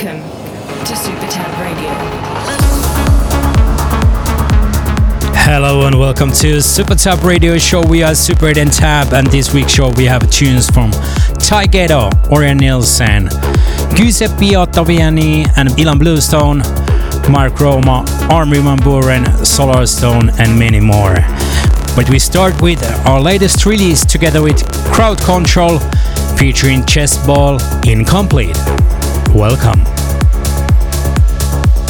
Welcome to Super Tab Radio. Hello and welcome to Super Tab Radio Show. We are Super 8 and Tab, and this week's show we have tunes from Taygeto, Orjan Nilsen, Giuseppe Ottaviani, and Ilan Bluestone, Mark Roma, Armin van Buuren, Solarstone, and many more. But we start with our latest release together with Crowd Control featuring Jess Ball Incomplite. Welcome.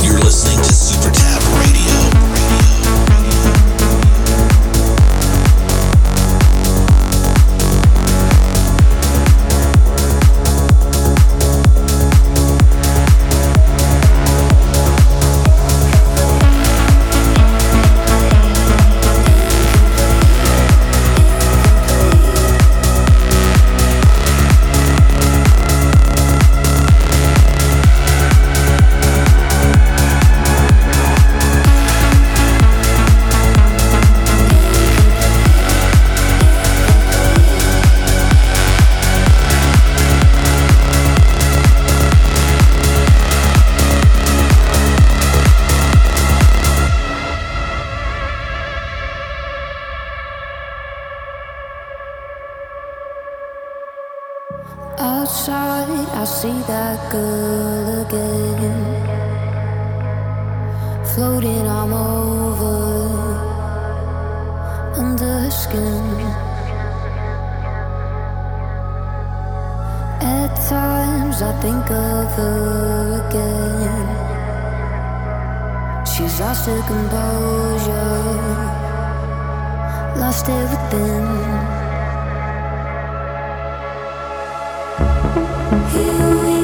You're listening to Super times I think of her again. She's lost her composure, lost it within. Here we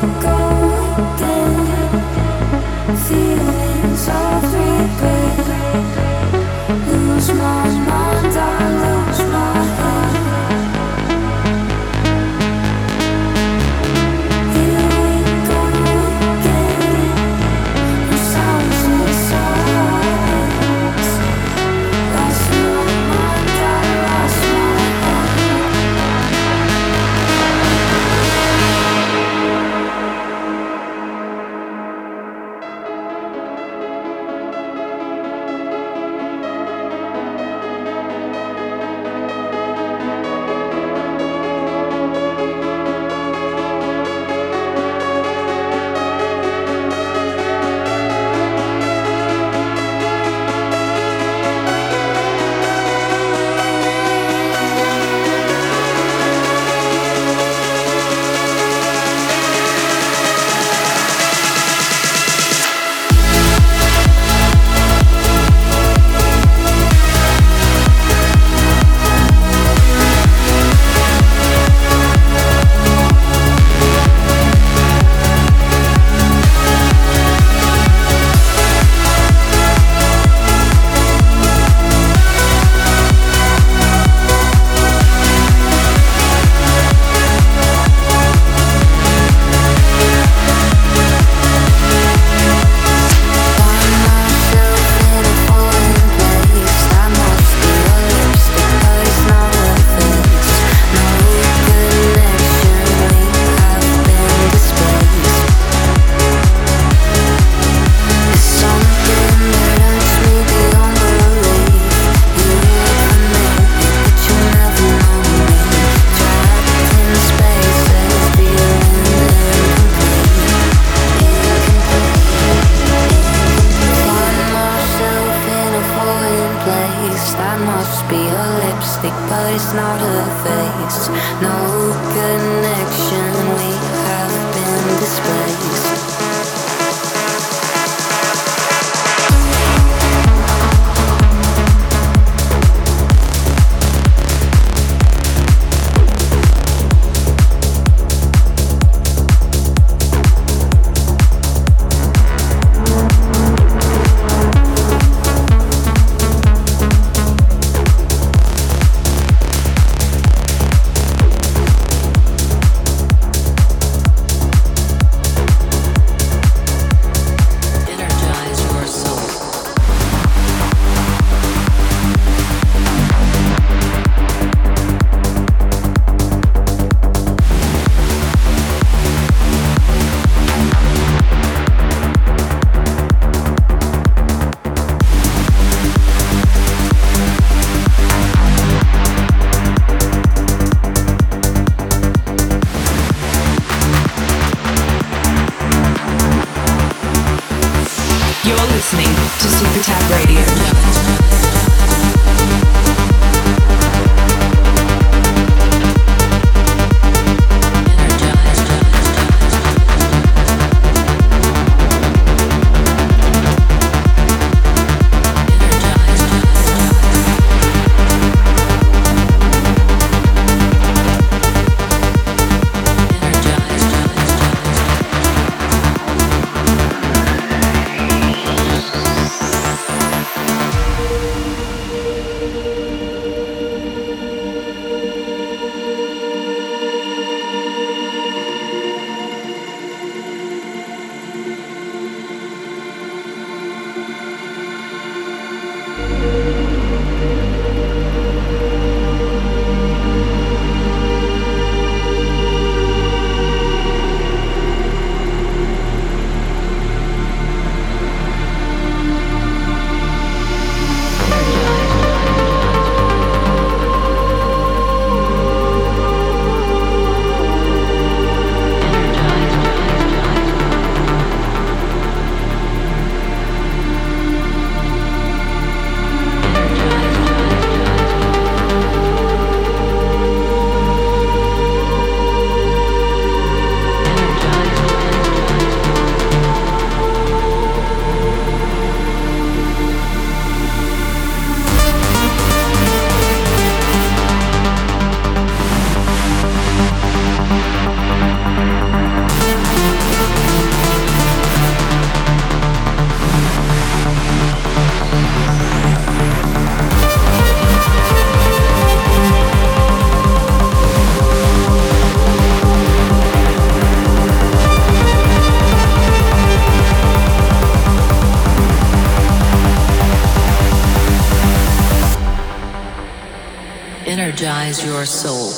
energize your soul.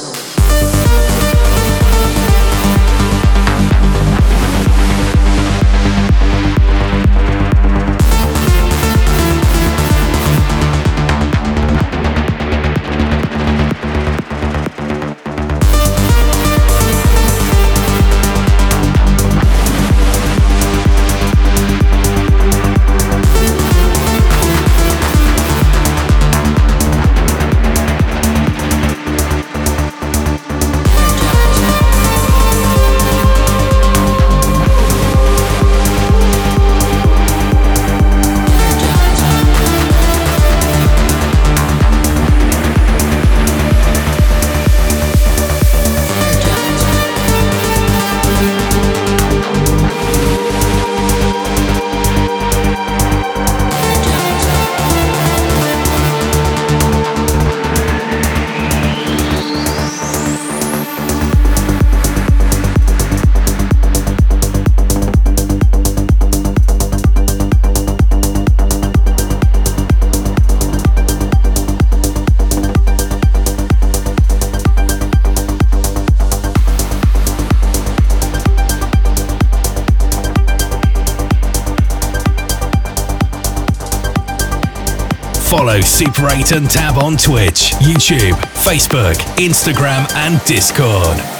Super 8 and Tab on Twitch, YouTube, Facebook, Instagram, and Discord.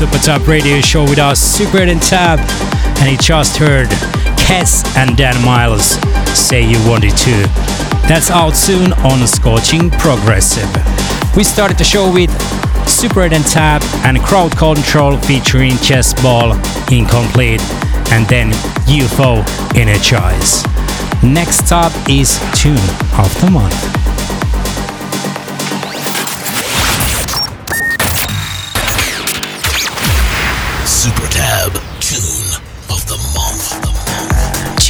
Super Tab Radio Show with us, Super and Tab, and you just heard K3SS and Dan Miles say you wanted to. That's out soon on Scorching Progressive. We started the show with Super 8 and Tab and Crowd Control featuring Jess Ball Incomplite and then UUFO Energize. Next up is Tune of the Month.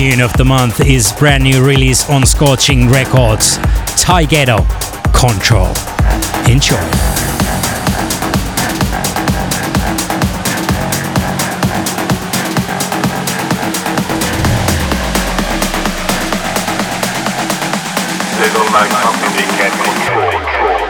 Tune of the Month is brand new release on Scorching Records, Taygeto Control. Enjoy. like something they can't control.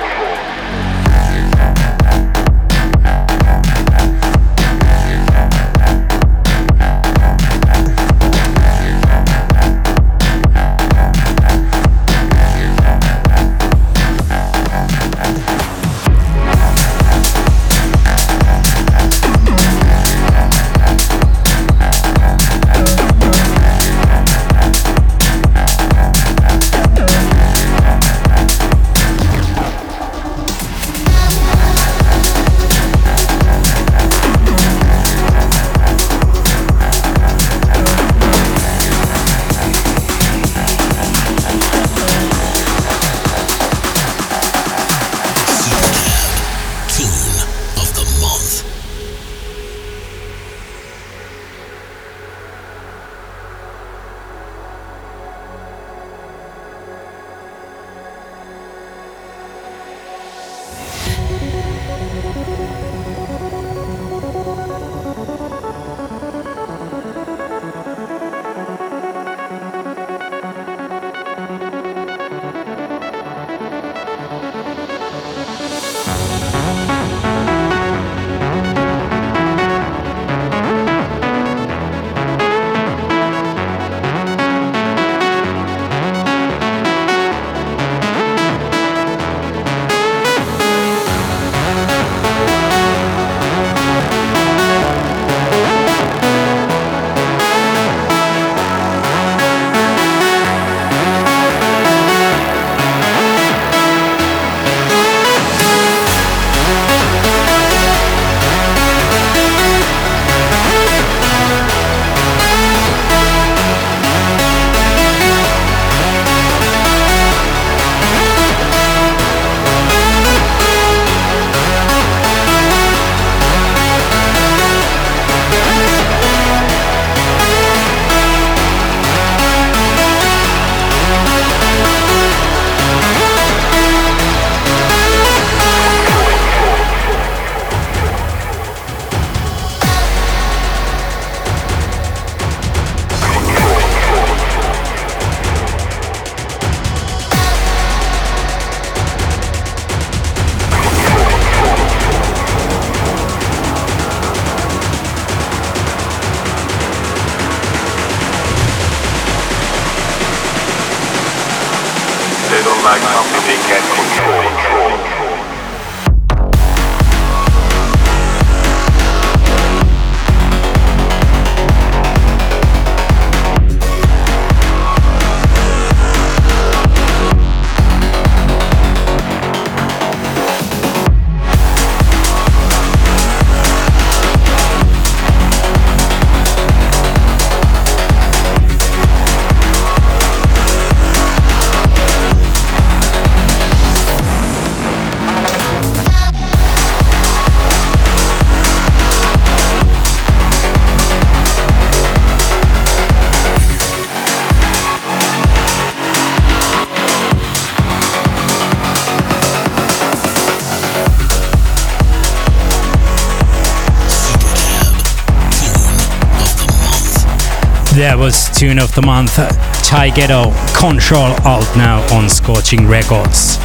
Was Tune of the Month, Taygeto Control Alt now on Scorching Records.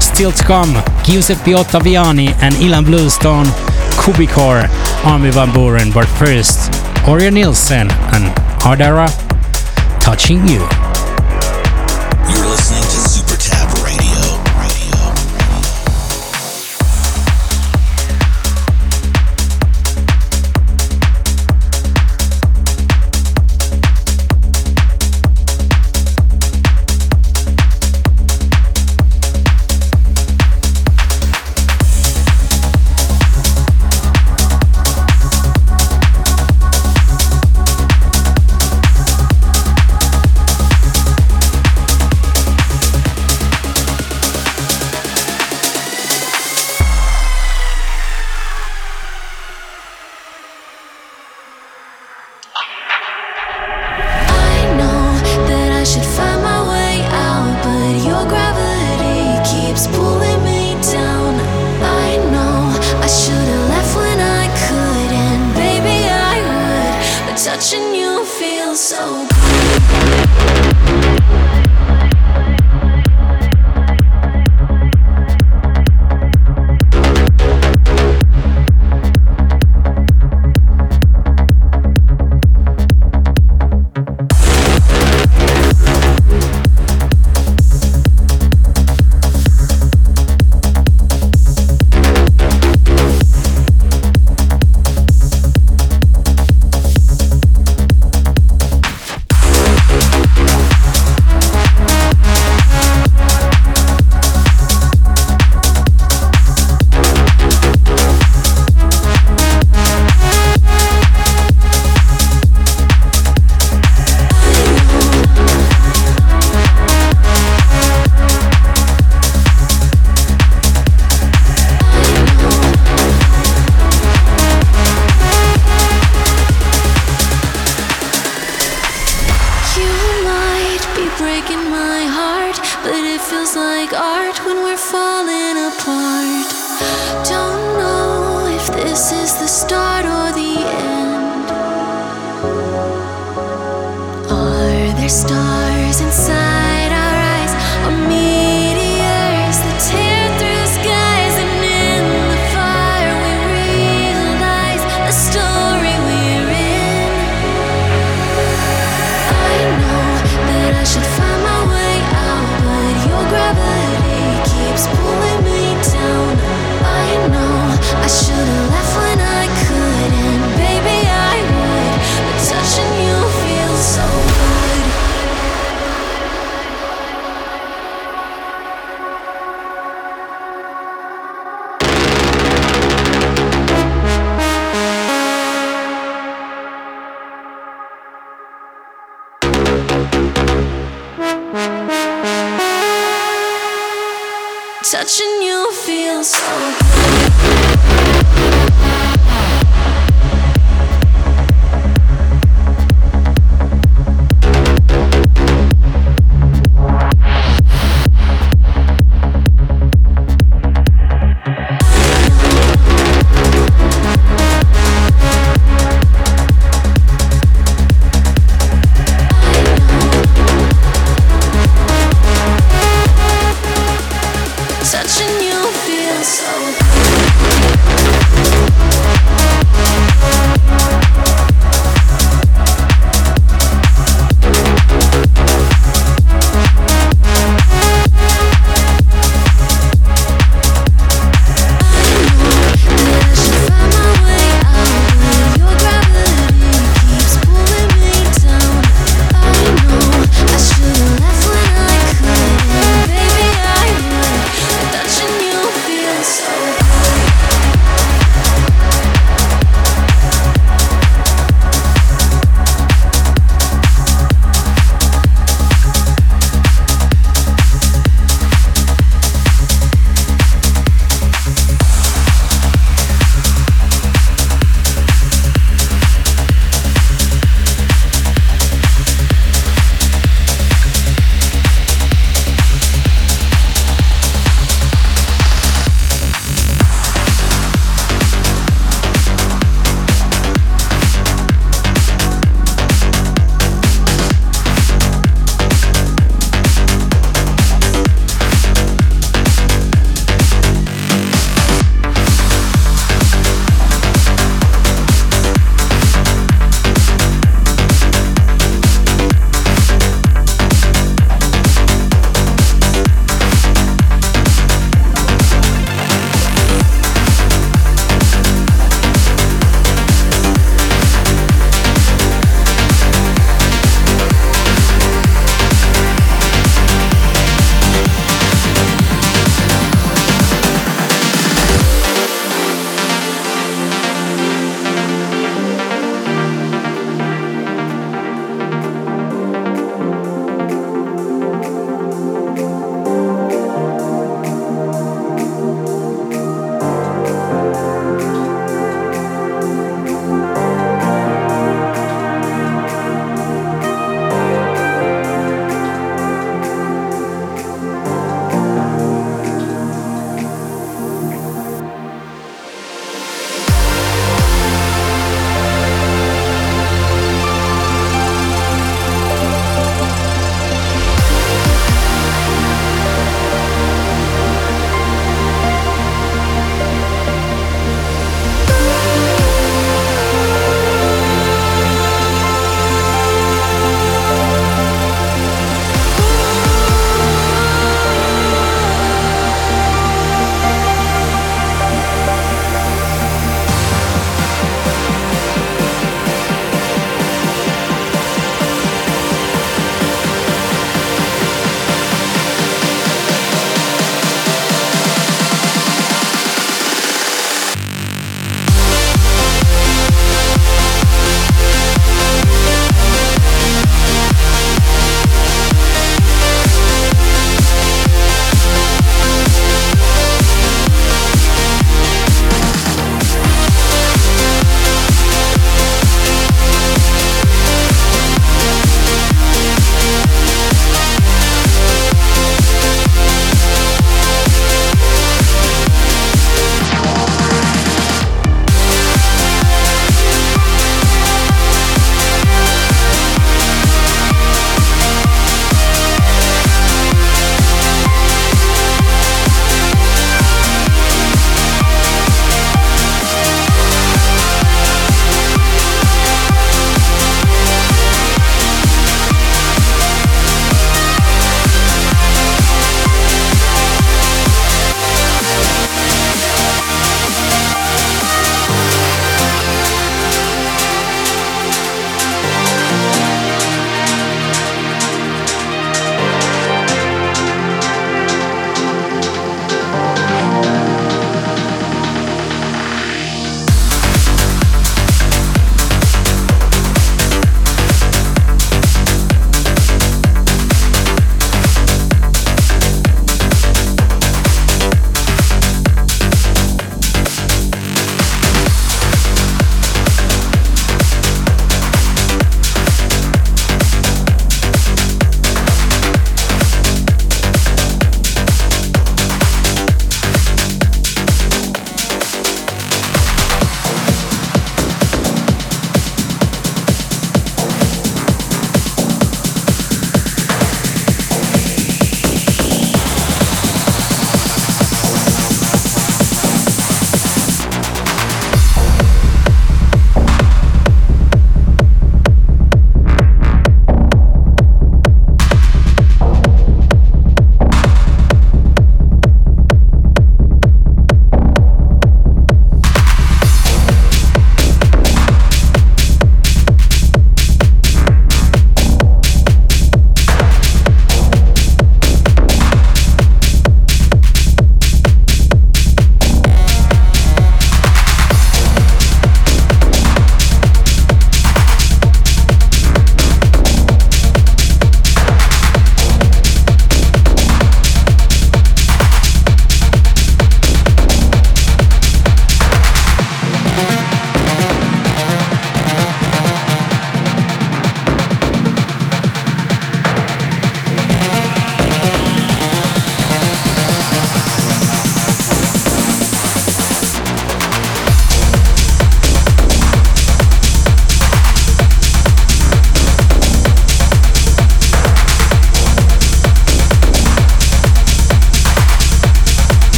Still to come, Giuseppe Ottaviani and Ilan Bluestone, Cubicore, Armin van Buuren, but first, Orjan Nilsen and Adara, Touching You.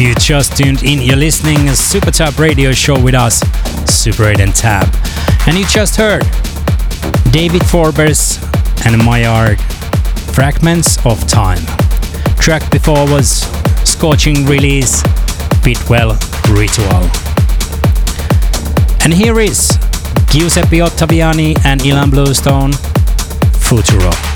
If you just tuned in, you're listening to Super Tab Radio Show with us, Super 8 and Tab. And you just heard David Forbes and Mayan Art, Fragments of Time. Track before was Scorching Release, Bidwell Ritual. And here is Giuseppe Ottaviani and Ilan Bluestone, Futuro.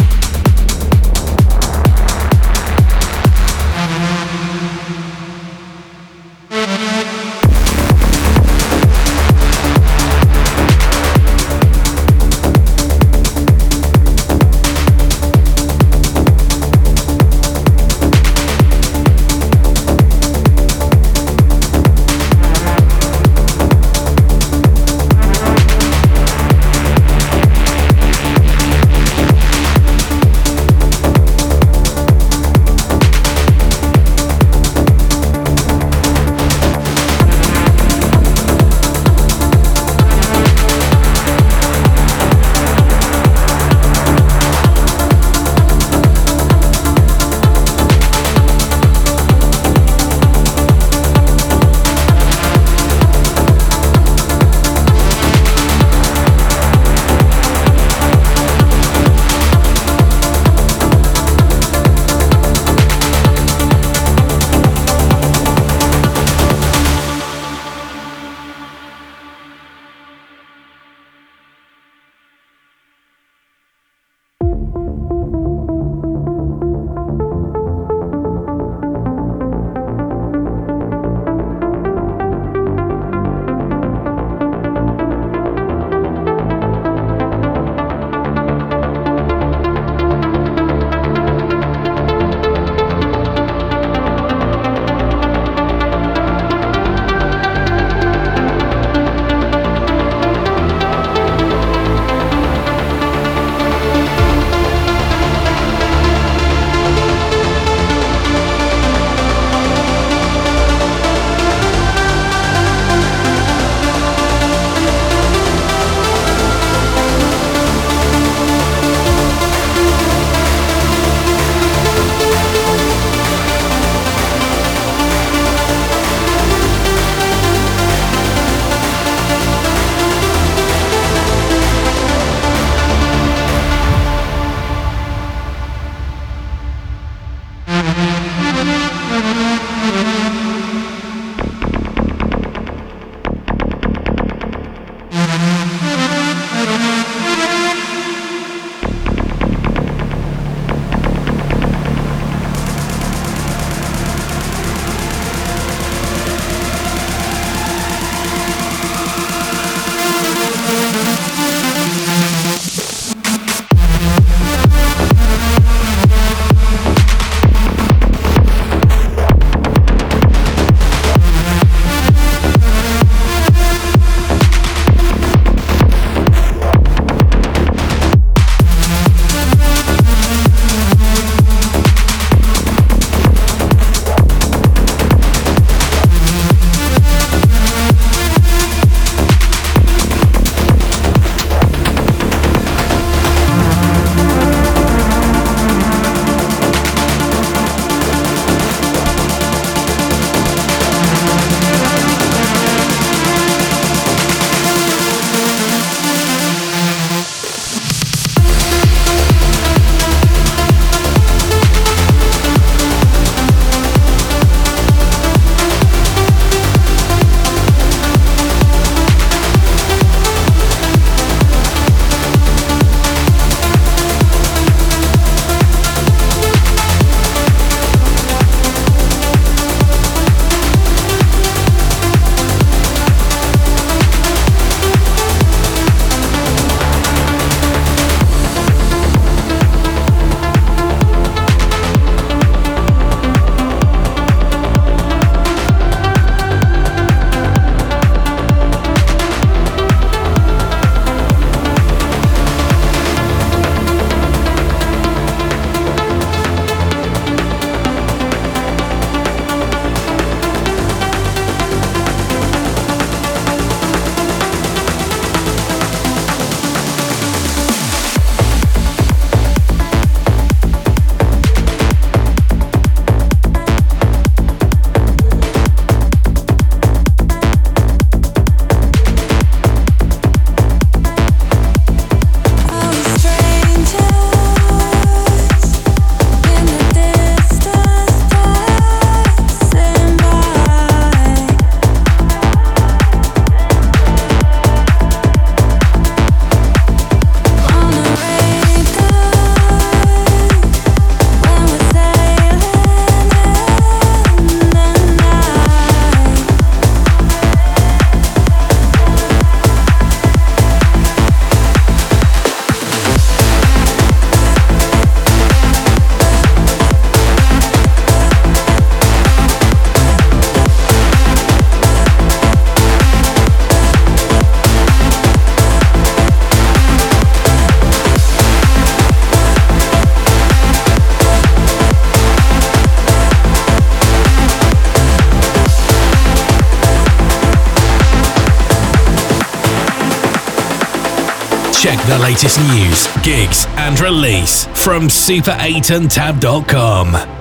Latest news, gigs, and release from super8andtab.com.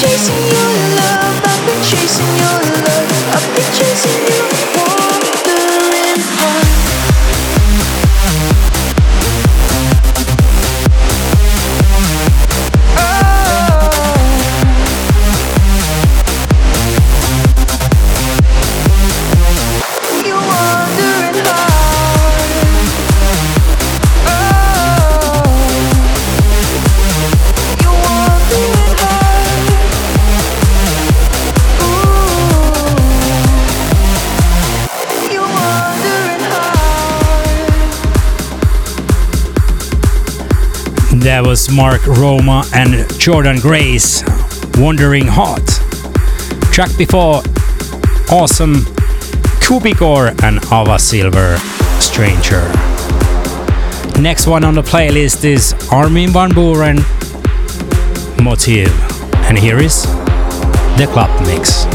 chasing your love, I've been chasing your That was Mark Roma and Jordan Grace, Wandering Heart. Track before, awesome Cubicore and Ava Silver, Stranger. Next one on the playlist is Armin van Buuren, Motive. And here is the club mix.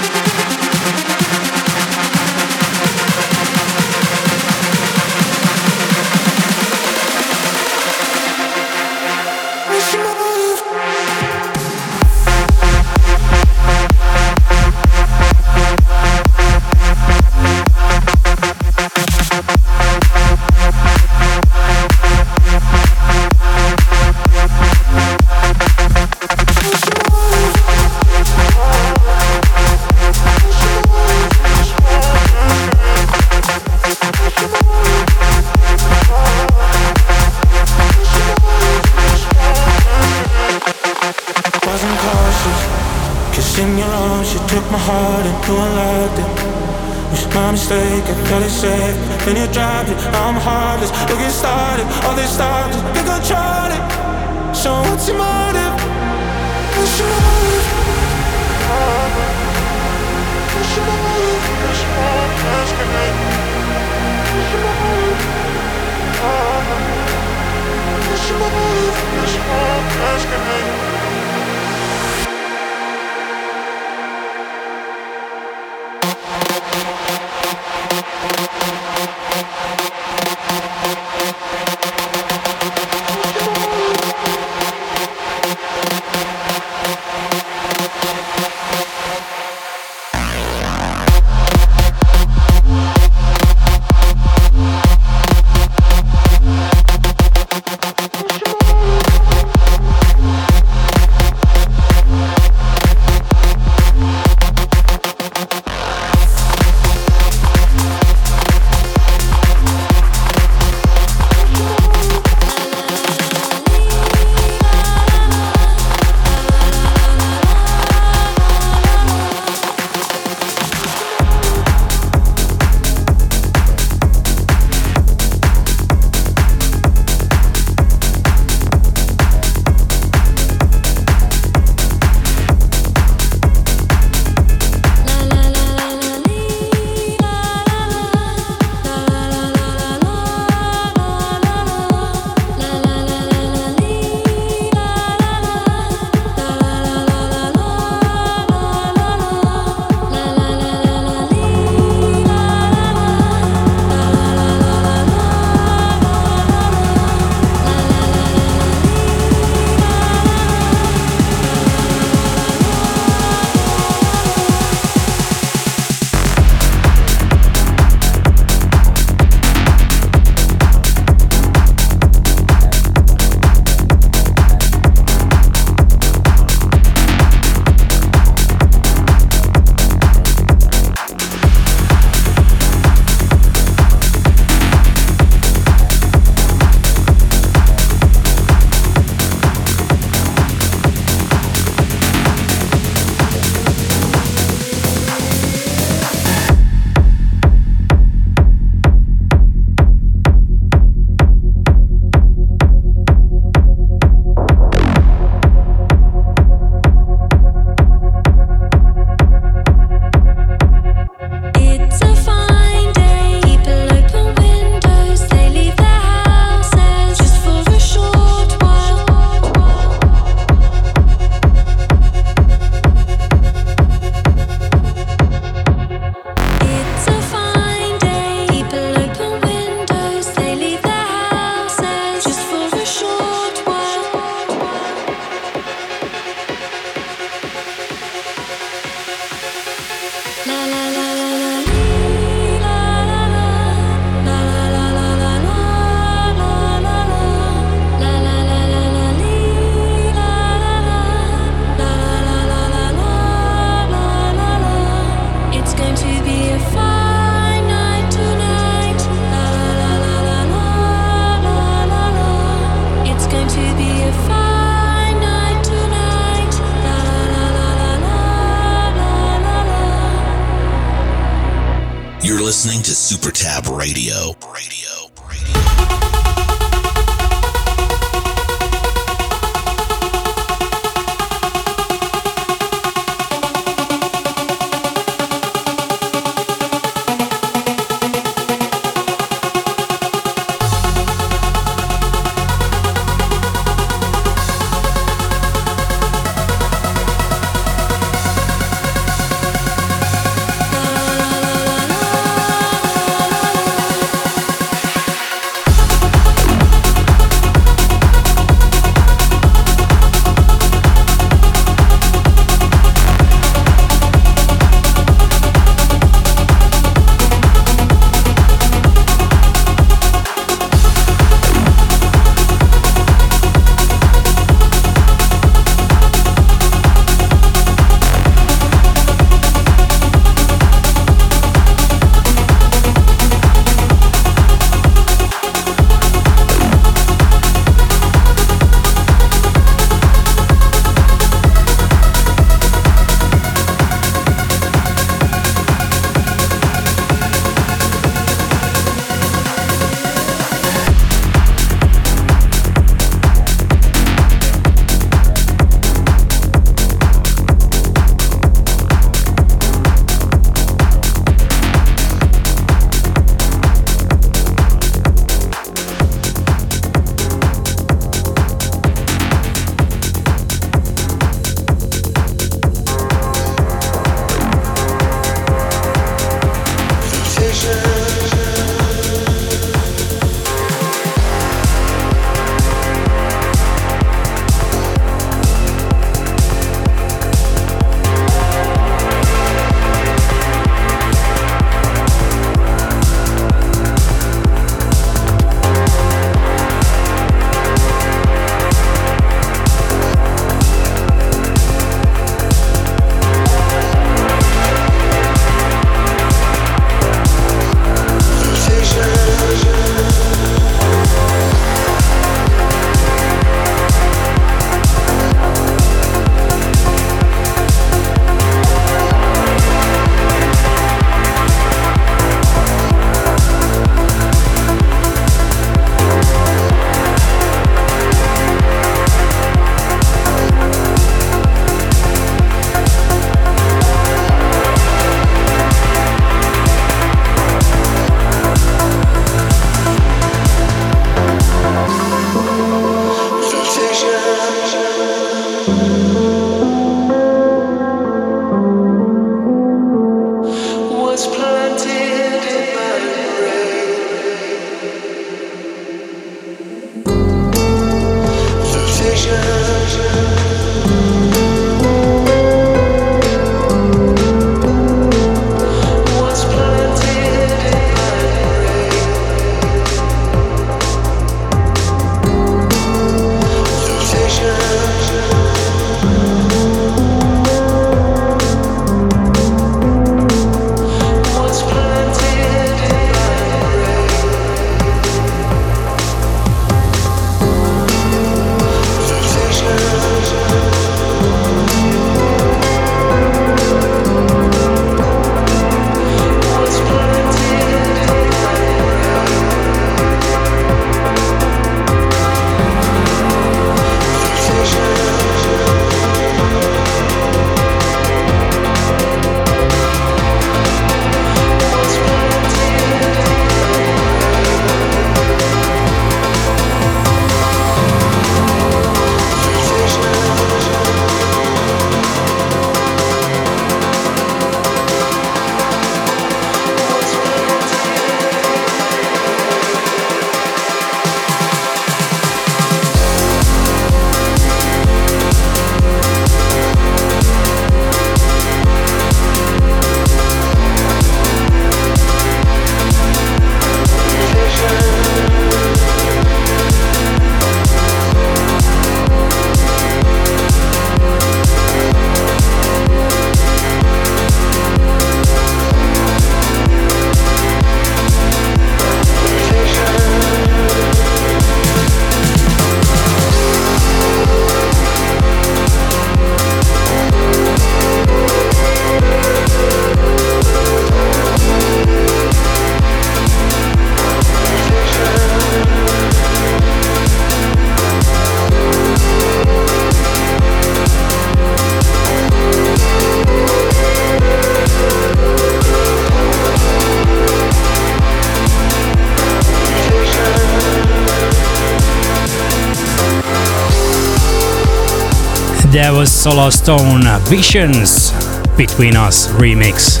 There Stone Visions Between Us remix.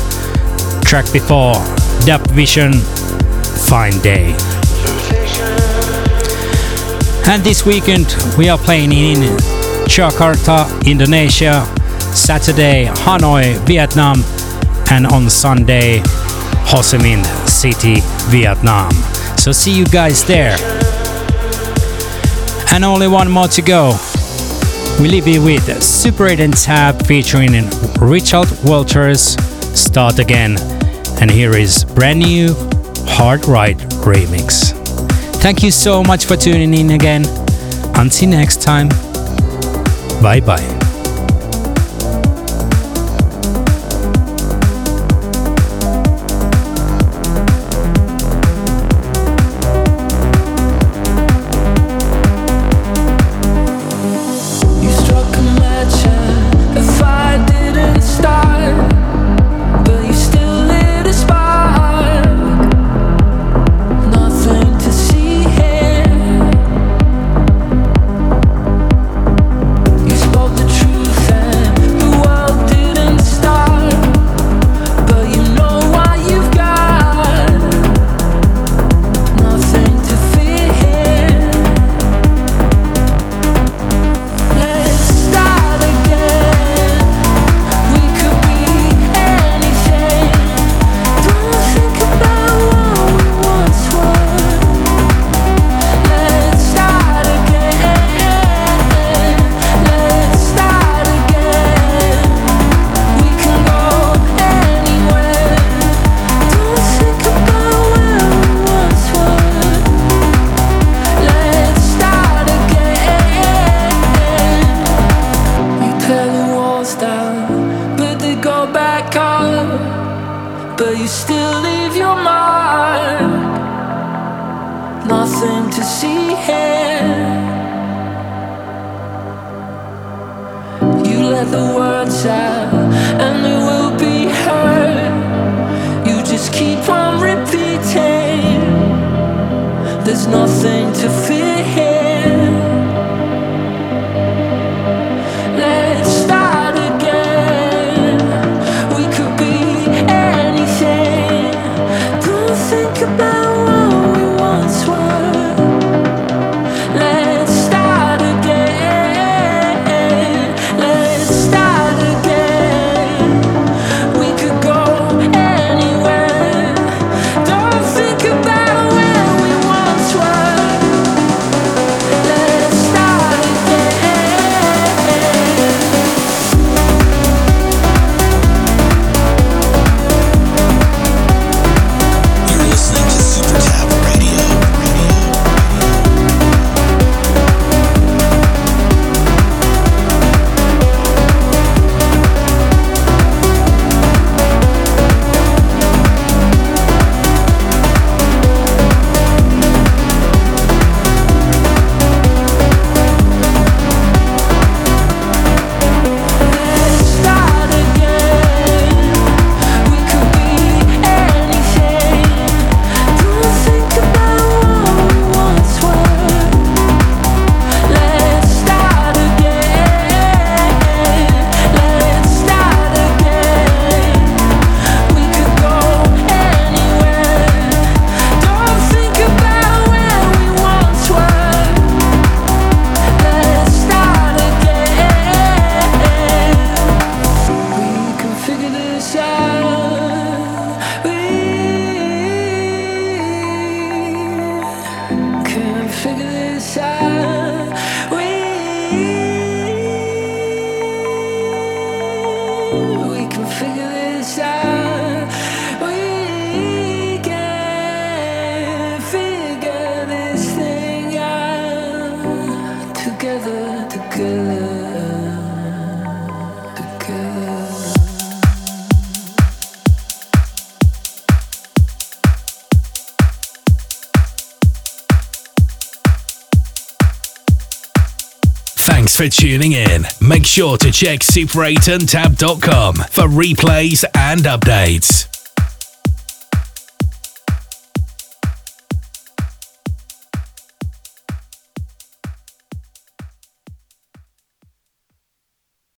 Track before DubVision Fine Day. And this weekend we are playing in Jakarta, Indonesia, Saturday Hanoi, Vietnam, and on Sunday Ho Chi Minh City, Vietnam. So see you guys there. And only one more to go. We leave you with Super 8 and Tab featuring Richard Walters, Start Again. And here is brand new Heard Right remix. Thank you so much for tuning in again. Until next time, bye bye. For tuning in. Make sure to check super8andtab.com for replays and updates.